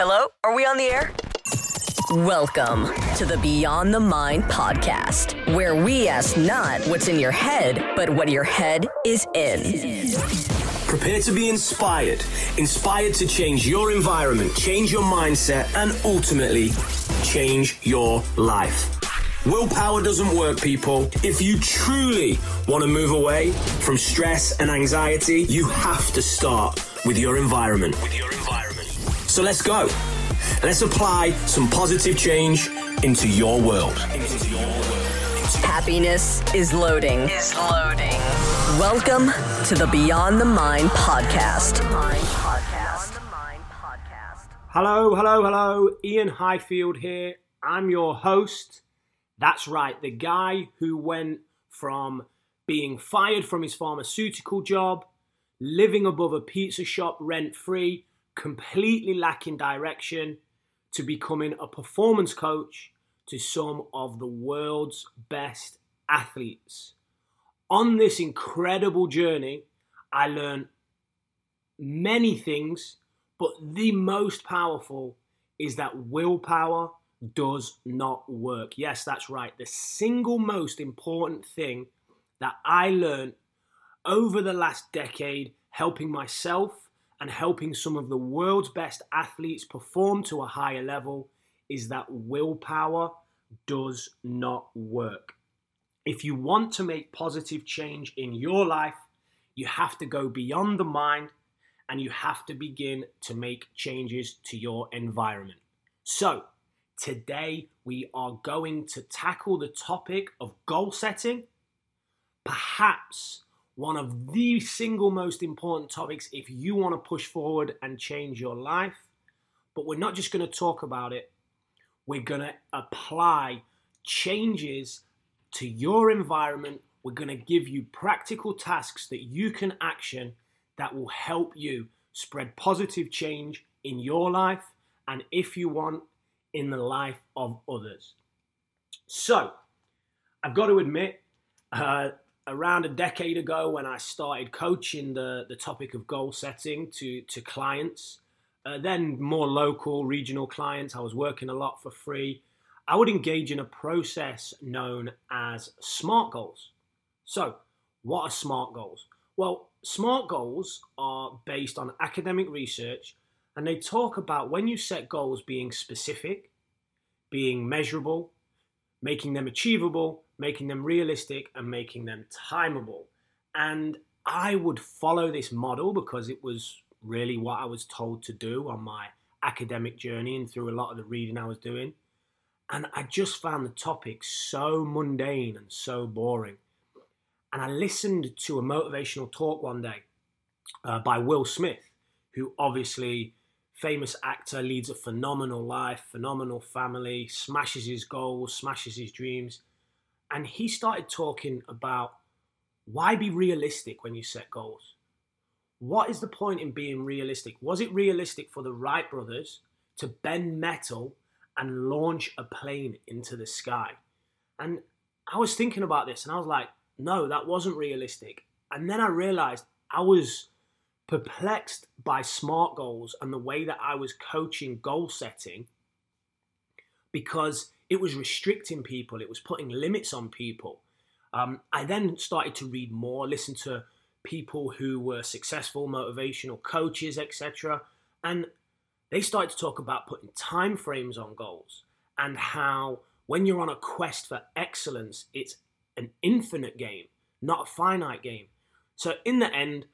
Hello? Are we on the air? Welcome to the Beyond the Mind podcast, where we ask not what's in your head, but what your head is in. Prepare to be inspired. Inspired to change your environment, change your mindset, and ultimately change your life. Willpower doesn't work, people. If you truly want to move away from stress and anxiety, you have to start with your environment. With your environment. So let's go. Let's apply some positive change into your world. Into your world. Happiness is loading. Is loading. Welcome to the Beyond the Mind podcast. Hello, hello, hello. Ian Highfield here. I'm your host. That's right, the guy who went from being fired from his pharmaceutical job, living above a pizza shop rent free, completely lacking direction, to becoming a performance coach to some of the world's best athletes. On this incredible journey, I learned many things, but the most powerful is that willpower does not work. Yes, that's right. The single most important thing that I learned over the last decade, helping myself and helping some of the world's best athletes perform to a higher level, is that willpower does not work. If you want to make positive change in your life, you have to go beyond the mind and you have to begin to make changes to your environment. So, Today, we are going to tackle the topic of goal setting, perhaps one of the single most important topics if you want to push forward and change your life. But we're not just going to talk about it, we're going to apply changes to your environment. We're going to give you practical tasks that you can action that will help you spread positive change in your life. And if you want, in the life of others. So, I've got to admit, uh, around a decade ago when I started coaching the, the topic of goal setting to, to clients, uh, then more local, regional clients, I was working a lot for free. I would engage in a process known as SMART goals. So, what are SMART goals? Well, SMART goals are based on academic research and they talk about when you set goals being specific, being measurable, making them achievable, making them realistic, and making them timeable. And I would follow this model because it was really what I was told to do on my academic journey and through a lot of the reading I was doing. And I just found the topic so mundane and so boring. And I listened to a motivational talk one day uh, by Will Smith, who obviously famous actor, leads a phenomenal life, phenomenal family, smashes his goals, smashes his dreams. And he started talking about why be realistic when you set goals? What is the point in being realistic? Was it realistic for the Wright brothers to bend metal and launch a plane into the sky? And I was thinking about this and I was like, no, that wasn't realistic. And then I realized I was perplexed by SMART goals and the way that I was coaching goal setting because it was restricting people, it was putting limits on people. Um, I then started to read more, listen to people who were successful, motivational coaches, etc. And they started to talk about putting time frames on goals and how when you're on a quest for excellence, it's an infinite game, not a finite game. So in the end,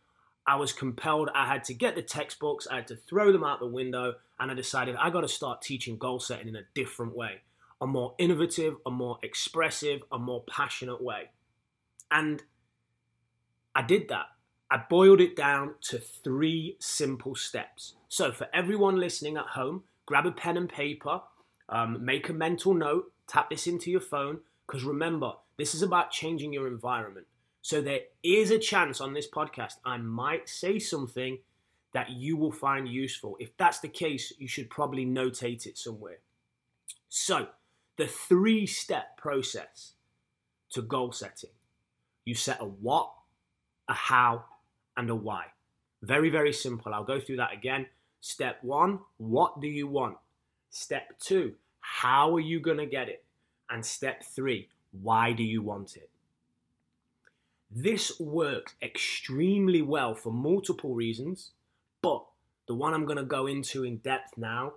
I was compelled, I had to get the textbooks, I had to throw them out the window, and I decided I got to start teaching goal setting in a different way a more innovative, a more expressive, a more passionate way. And I did that. I boiled it down to three simple steps. So, for everyone listening at home, grab a pen and paper, um, make a mental note, tap this into your phone, because remember, this is about changing your environment. So there is a chance on this podcast I might say something that you will find useful. If that's the case, you should probably notate it somewhere. So, the three step process to goal setting you set a what, a how, and a why. Very, very simple. I'll go through that again. Step one, what do you want? Step two, how are you going to get it? And step three, why do you want it? This works extremely well for multiple reasons, but the one I'm going to go into in depth now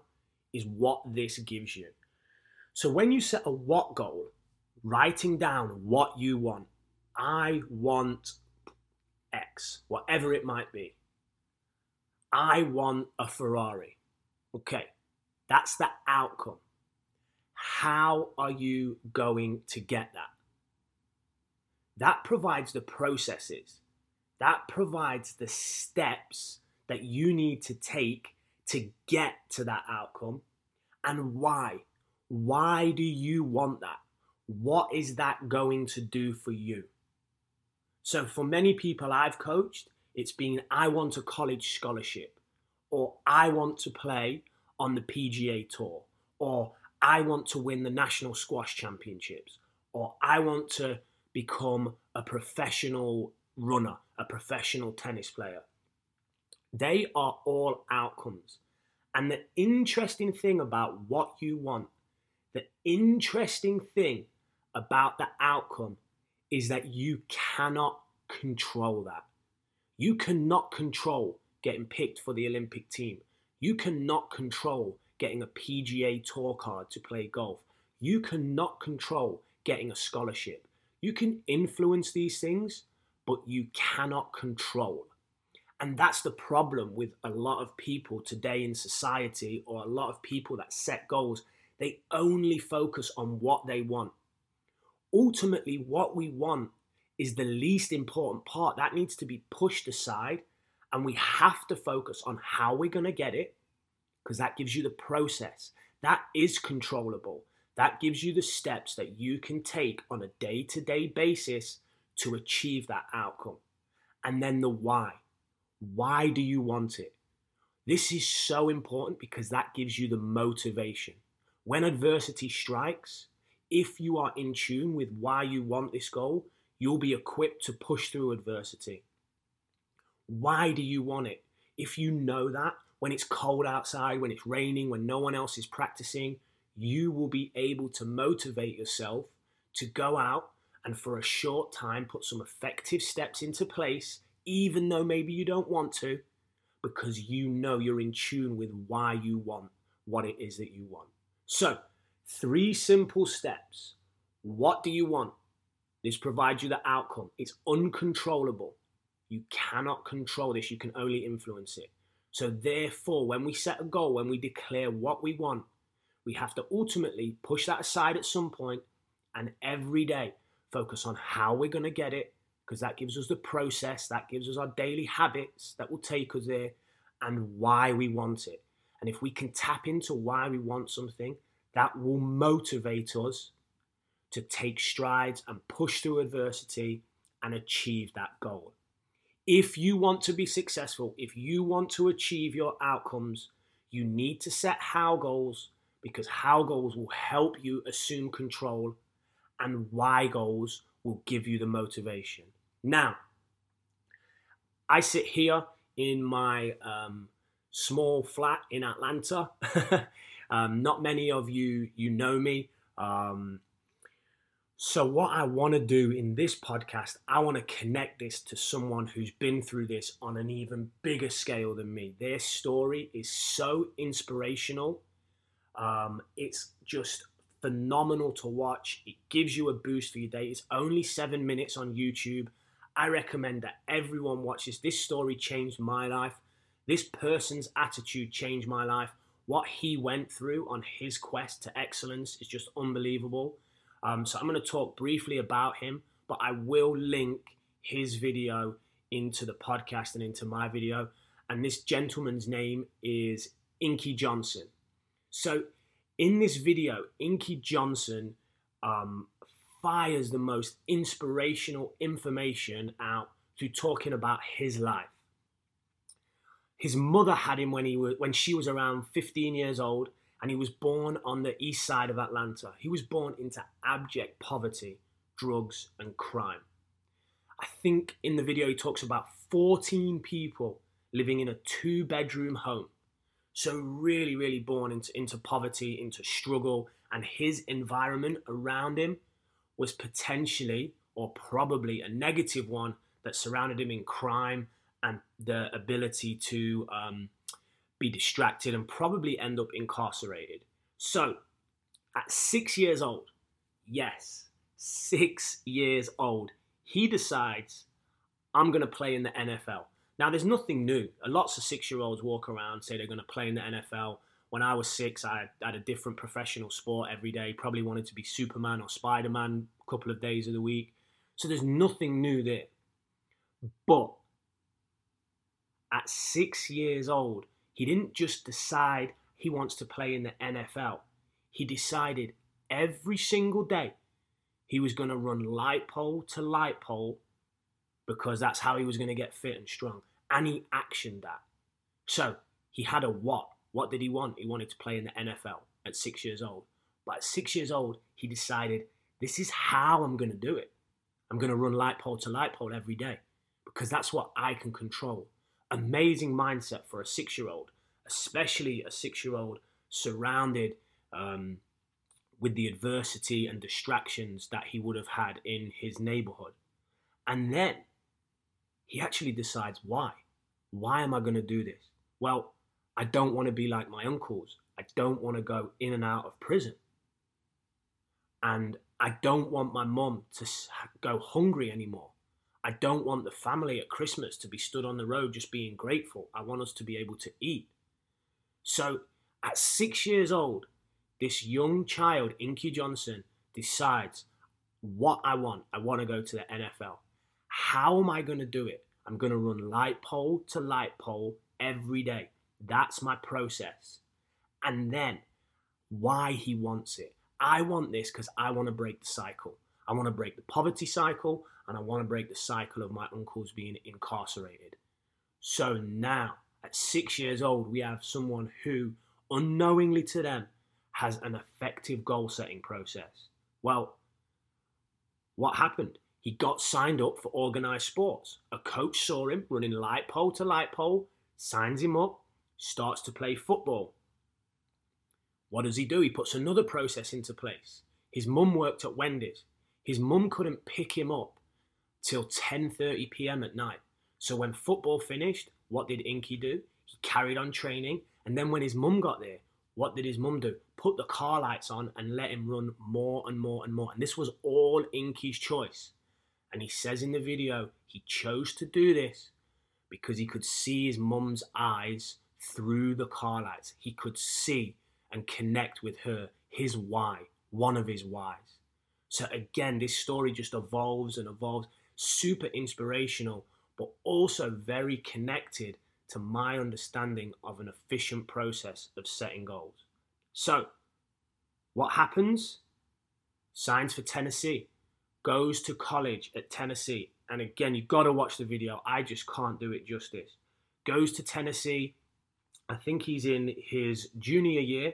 is what this gives you. So, when you set a what goal, writing down what you want, I want X, whatever it might be. I want a Ferrari. Okay, that's the outcome. How are you going to get that? That provides the processes, that provides the steps that you need to take to get to that outcome and why. Why do you want that? What is that going to do for you? So, for many people I've coached, it's been I want a college scholarship, or I want to play on the PGA Tour, or I want to win the National Squash Championships, or I want to become a professional runner, a professional tennis player. They are all outcomes. And the interesting thing about what you want, the interesting thing about the outcome is that you cannot control that. You cannot control getting picked for the Olympic team. You cannot control getting a PGA Tour card to play golf. You cannot control getting a scholarship. You can influence these things, but you cannot control. And that's the problem with a lot of people today in society, or a lot of people that set goals. They only focus on what they want. Ultimately, what we want is the least important part. That needs to be pushed aside, and we have to focus on how we're going to get it because that gives you the process. That is controllable. That gives you the steps that you can take on a day to day basis to achieve that outcome. And then the why. Why do you want it? This is so important because that gives you the motivation. When adversity strikes, if you are in tune with why you want this goal, you'll be equipped to push through adversity. Why do you want it? If you know that, when it's cold outside, when it's raining, when no one else is practicing, you will be able to motivate yourself to go out and for a short time put some effective steps into place, even though maybe you don't want to, because you know you're in tune with why you want what it is that you want. So, three simple steps. What do you want? This provides you the outcome. It's uncontrollable. You cannot control this, you can only influence it. So, therefore, when we set a goal, when we declare what we want, we have to ultimately push that aside at some point and every day focus on how we're going to get it because that gives us the process, that gives us our daily habits that will take us there and why we want it. And if we can tap into why we want something, that will motivate us to take strides and push through adversity and achieve that goal. If you want to be successful, if you want to achieve your outcomes, you need to set how goals because how goals will help you assume control and why goals will give you the motivation. Now, I sit here in my um, small flat in Atlanta. um, not many of you you know me. Um, so, what I want to do in this podcast, I want to connect this to someone who's been through this on an even bigger scale than me. Their story is so inspirational. Um, it's just phenomenal to watch. It gives you a boost for your day. It's only seven minutes on YouTube. I recommend that everyone watches. This story changed my life. This person's attitude changed my life. What he went through on his quest to excellence is just unbelievable. Um, so I'm going to talk briefly about him, but I will link his video into the podcast and into my video. And this gentleman's name is Inky Johnson. So in this video, Inky Johnson um, fires the most inspirational information out through talking about his life. His mother had him when he was when she was around 15 years old, and he was born on the east side of Atlanta. He was born into abject poverty, drugs, and crime. I think in the video he talks about 14 people living in a two bedroom home. So really, really born into, into poverty, into struggle, and his environment around him was potentially or probably a negative one that surrounded him in crime and the ability to um, be distracted and probably end up incarcerated. So, at six years old, yes, six years old, he decides, I'm going to play in the NFL. Now, there's nothing new. Lots of six year olds walk around, say they're going to play in the NFL. When I was six, I had a different professional sport every day. Probably wanted to be Superman or Spider Man a couple of days of the week. So there's nothing new there. But at six years old, he didn't just decide he wants to play in the NFL. He decided every single day he was going to run light pole to light pole because that's how he was going to get fit and strong. And he actioned that. So he had a what. What did he want? He wanted to play in the NFL at six years old. But at six years old, he decided this is how I'm going to do it. I'm going to run light pole to light pole every day because that's what I can control. Amazing mindset for a six year old, especially a six year old surrounded um, with the adversity and distractions that he would have had in his neighborhood. And then he actually decides why. Why am I going to do this? Well, I don't want to be like my uncles. I don't want to go in and out of prison. And I don't want my mom to go hungry anymore. I don't want the family at Christmas to be stood on the road just being grateful. I want us to be able to eat. So at six years old, this young child, Inky Johnson, decides what I want. I want to go to the NFL. How am I going to do it? I'm going to run light pole to light pole every day. That's my process. And then why he wants it. I want this because I want to break the cycle. I want to break the poverty cycle and I want to break the cycle of my uncles being incarcerated. So now, at six years old, we have someone who, unknowingly to them, has an effective goal setting process. Well, what happened? He got signed up for organized sports. A coach saw him running light pole to light pole, signs him up, starts to play football. What does he do? He puts another process into place. His mum worked at Wendy's. His mum couldn't pick him up till 10:30 p.m. at night. So when football finished, what did Inky do? He carried on training, and then when his mum got there, what did his mum do? Put the car lights on and let him run more and more and more. And this was all Inky's choice. And he says in the video, he chose to do this because he could see his mum's eyes through the car lights. He could see and connect with her, his why, one of his whys. So again, this story just evolves and evolves. Super inspirational, but also very connected to my understanding of an efficient process of setting goals. So, what happens? Signs for Tennessee, goes to college at Tennessee. And again, you've got to watch the video. I just can't do it justice. Goes to Tennessee. I think he's in his junior year.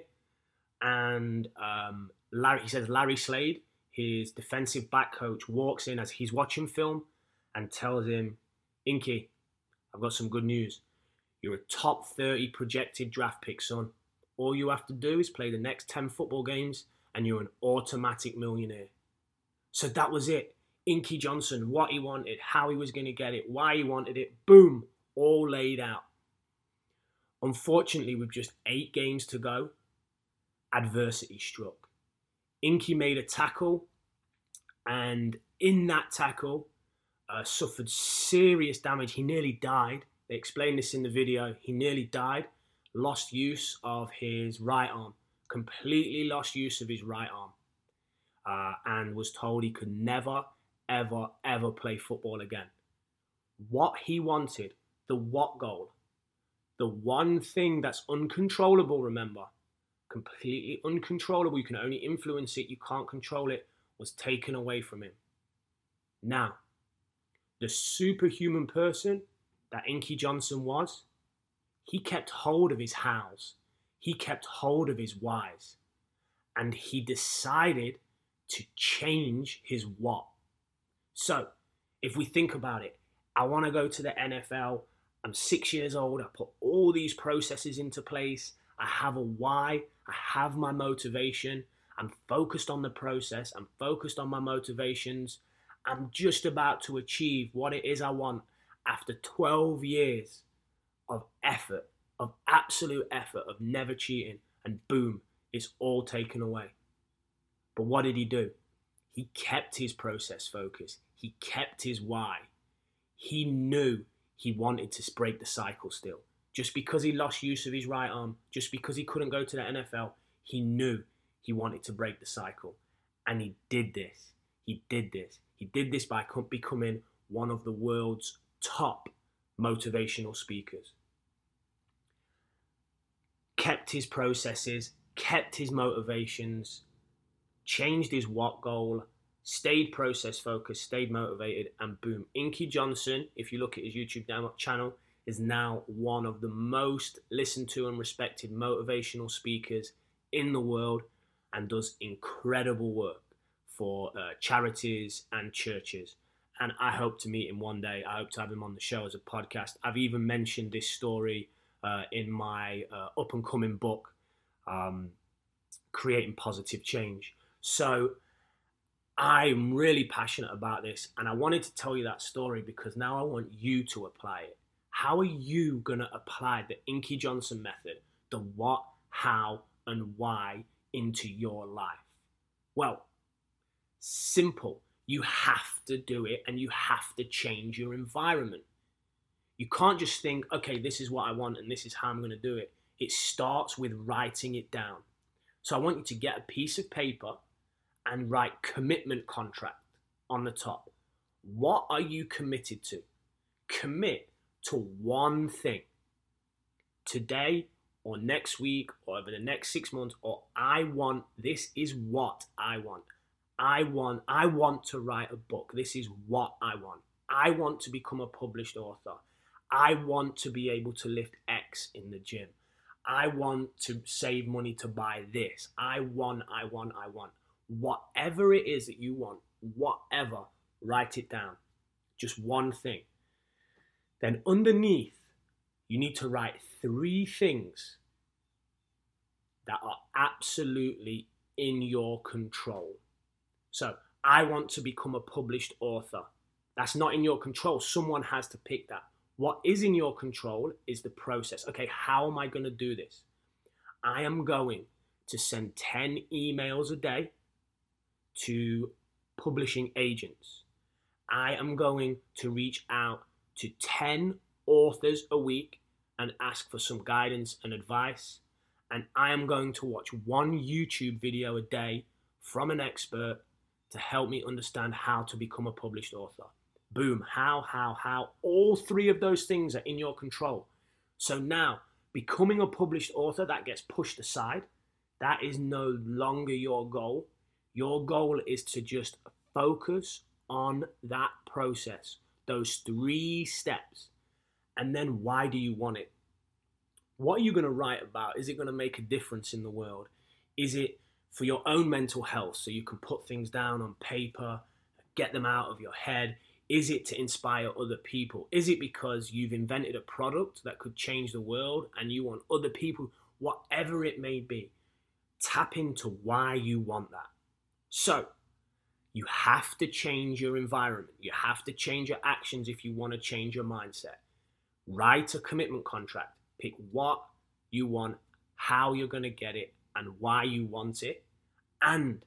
And um, Larry, he says Larry Slade, his defensive back coach, walks in as he's watching film and tells him, Inky, I've got some good news. You're a top 30 projected draft pick, son. All you have to do is play the next 10 football games and you're an automatic millionaire. So that was it. Inky Johnson, what he wanted, how he was going to get it, why he wanted it, boom, all laid out. Unfortunately, with just eight games to go, adversity struck. Inky made a tackle, and in that tackle, uh, suffered serious damage. He nearly died. They explain this in the video. He nearly died, lost use of his right arm, completely lost use of his right arm, uh, and was told he could never, ever, ever play football again. What he wanted, the what goal, the one thing that's uncontrollable, remember, completely uncontrollable, you can only influence it, you can't control it, was taken away from him. Now, the superhuman person that Inky Johnson was, he kept hold of his hows. He kept hold of his whys. And he decided to change his what. So, if we think about it, I want to go to the NFL. I'm six years old. I put all these processes into place. I have a why. I have my motivation. I'm focused on the process. I'm focused on my motivations. I'm just about to achieve what it is I want after 12 years of effort, of absolute effort, of never cheating. And boom, it's all taken away. But what did he do? He kept his process focus. He kept his why. He knew he wanted to break the cycle still. Just because he lost use of his right arm, just because he couldn't go to the NFL, he knew he wanted to break the cycle. And he did this. He did this. He did this by becoming one of the world's top motivational speakers. Kept his processes, kept his motivations, changed his what goal, stayed process focused, stayed motivated, and boom. Inky Johnson, if you look at his YouTube channel, is now one of the most listened to and respected motivational speakers in the world and does incredible work for uh, charities and churches. And I hope to meet him one day. I hope to have him on the show as a podcast. I've even mentioned this story uh, in my uh, up and coming book, um, Creating Positive Change. So I'm really passionate about this, and I wanted to tell you that story because now I want you to apply it. How are you going to apply the Inky Johnson method, the what, how, and why into your life? Well, simple. You have to do it and you have to change your environment. You can't just think, okay, this is what I want and this is how I'm going to do it. It starts with writing it down. So I want you to get a piece of paper and write commitment contract on the top. What are you committed to? Commit to one thing today or next week or over the next six months, or I want this is what I want. I want I want to write a book. This is what I want. I want to become a published author. I want to be able to lift X in the gym. I want to save money to buy this. I want, I want, I want. Whatever it is that you want, whatever, write it down. Just one thing. Then underneath, you need to write three things that are absolutely in your control. So, I want to become a published author. That's not in your control. Someone has to pick that. What is in your control is the process. Okay, how am I going to do this? I am going to send 10 emails a day to publishing agents. I am going to reach out to 10 authors a week and ask for some guidance and advice. And I am going to watch one YouTube video a day from an expert to help me understand how to become a published author. Boom, how, how, how. All three of those things are in your control. So now, becoming a published author, that gets pushed aside. That is no longer your goal. Your goal is to just focus on that process, those three steps. And then why do you want it? What are you going to write about? Is it going to make a difference in the world? Is it for your own mental health so you can put things down on paper, get them out of your head? Is it to inspire other people? Is it because you've invented a product that could change the world and you want other people, whatever it may be? Tap into why you want that. So, you have to change your environment. You have to change your actions if you want to change your mindset. Write a commitment contract. Pick what you want, how you're going to get it, and why you want it. And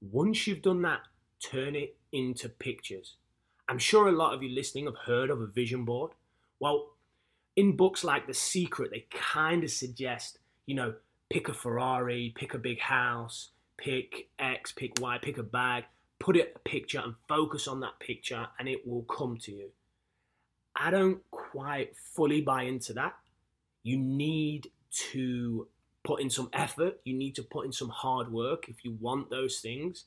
once you've done that, turn it into pictures. I'm sure a lot of you listening have heard of a vision board. Well, in books like The Secret, they kind of suggest, you know, pick a Ferrari, pick a big house, pick X, pick Y, pick a bag, put it a picture and focus on that picture and it will come to you. I don't quite fully buy into that. You need to put in some effort, you need to put in some hard work if you want those things.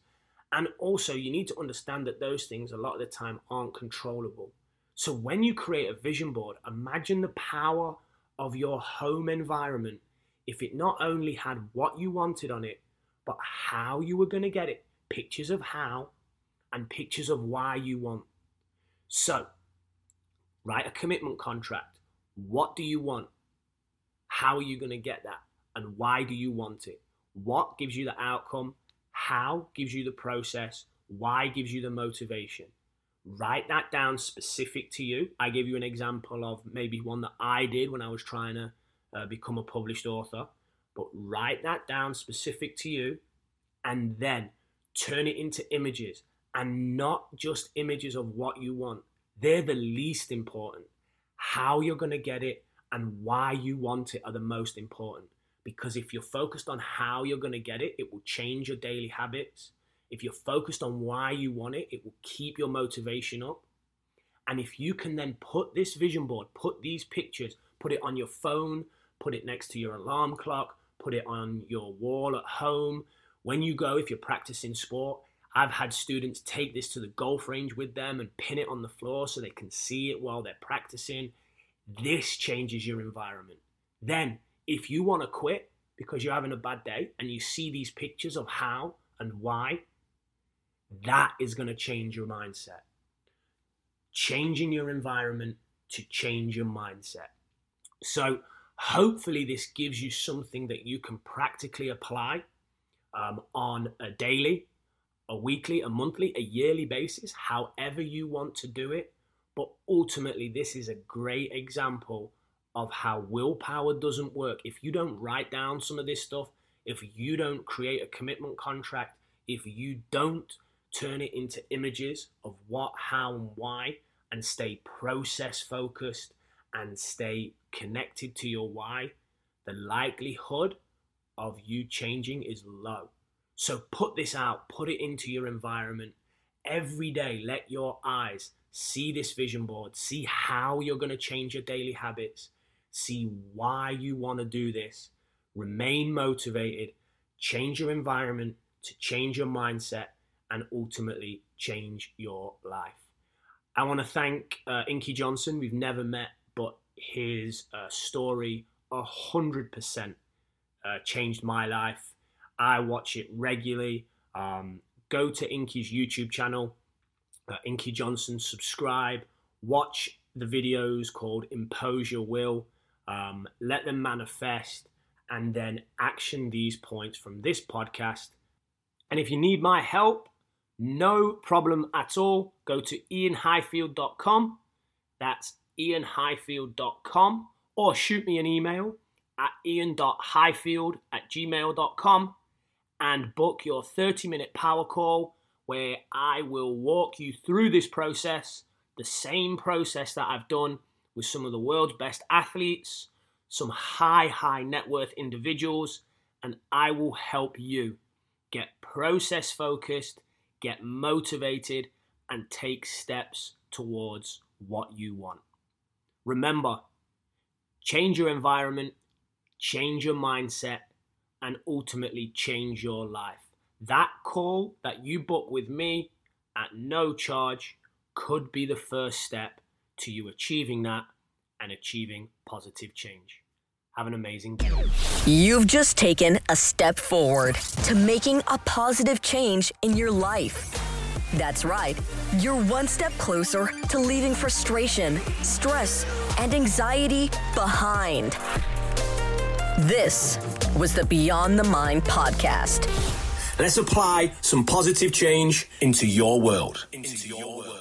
And also, you need to understand that those things a lot of the time aren't controllable. So, when you create a vision board, imagine the power of your home environment if it not only had what you wanted on it, but how you were going to get it. Pictures of how and pictures of why you want. So, Write a commitment contract. What do you want? How are you going to get that? And why do you want it? What gives you the outcome? How gives you the process? Why gives you the motivation? Write that down specific to you. I gave you an example of maybe one that I did when I was trying to uh, become a published author. But write that down specific to you and then turn it into images and not just images of what you want. They're the least important. How you're going to get it and why you want it are the most important. Because if you're focused on how you're going to get it, it will change your daily habits. If you're focused on why you want it, it will keep your motivation up. And if you can then put this vision board, put these pictures, put it on your phone, put it next to your alarm clock, put it on your wall at home. When you go, if you're practicing sport, I've had students take this to the golf range with them and pin it on the floor so they can see it while they're practicing. This changes your environment. Then, if you want to quit because you're having a bad day and you see these pictures of how and why, that is going to change your mindset. Changing your environment to change your mindset. So, hopefully, this gives you something that you can practically apply um, on a daily, a weekly, a monthly, a yearly basis, however you want to do it. But ultimately, this is a great example of how willpower doesn't work. If you don't write down some of this stuff, if you don't create a commitment contract, if you don't turn it into images of what, how, and why, and stay process focused and stay connected to your why, the likelihood of you changing is low. So put this out, put it into your environment. Every day, let your eyes see this vision board, see how you're going to change your daily habits, see why you want to do this, remain motivated, change your environment to change your mindset, and ultimately change your life. I want to thank uh, Inky Johnson. We've never met, his uh, story, a hundred percent, uh, changed my life. I watch it regularly. Um, go to Inky's YouTube channel, uh, Inky Johnson. Subscribe. Watch the videos called "Impose Your Will." Um, let them manifest, and then action these points from this podcast. And if you need my help, no problem at all. Go to ianhighfield.com. That's ianhighfield.com. Or shoot me an email at ian.highfield at gmail.com and book your 30 minute power call where I will walk you through this process, the same process that I've done with some of the world's best athletes, some high, high net worth individuals, and I will help you get process focused get motivated, and take steps towards what you want. Remember, change your environment, change your mindset, and ultimately change your life. That call that you book with me at no charge could be the first step to you achieving that and achieving positive change. Have an amazing day. You've just taken a step forward to making a positive change in your life. That's right. You're one step closer to leaving frustration, stress, and anxiety behind. This was the Beyond the Mind podcast. Let's apply some positive change into your world. Into your world.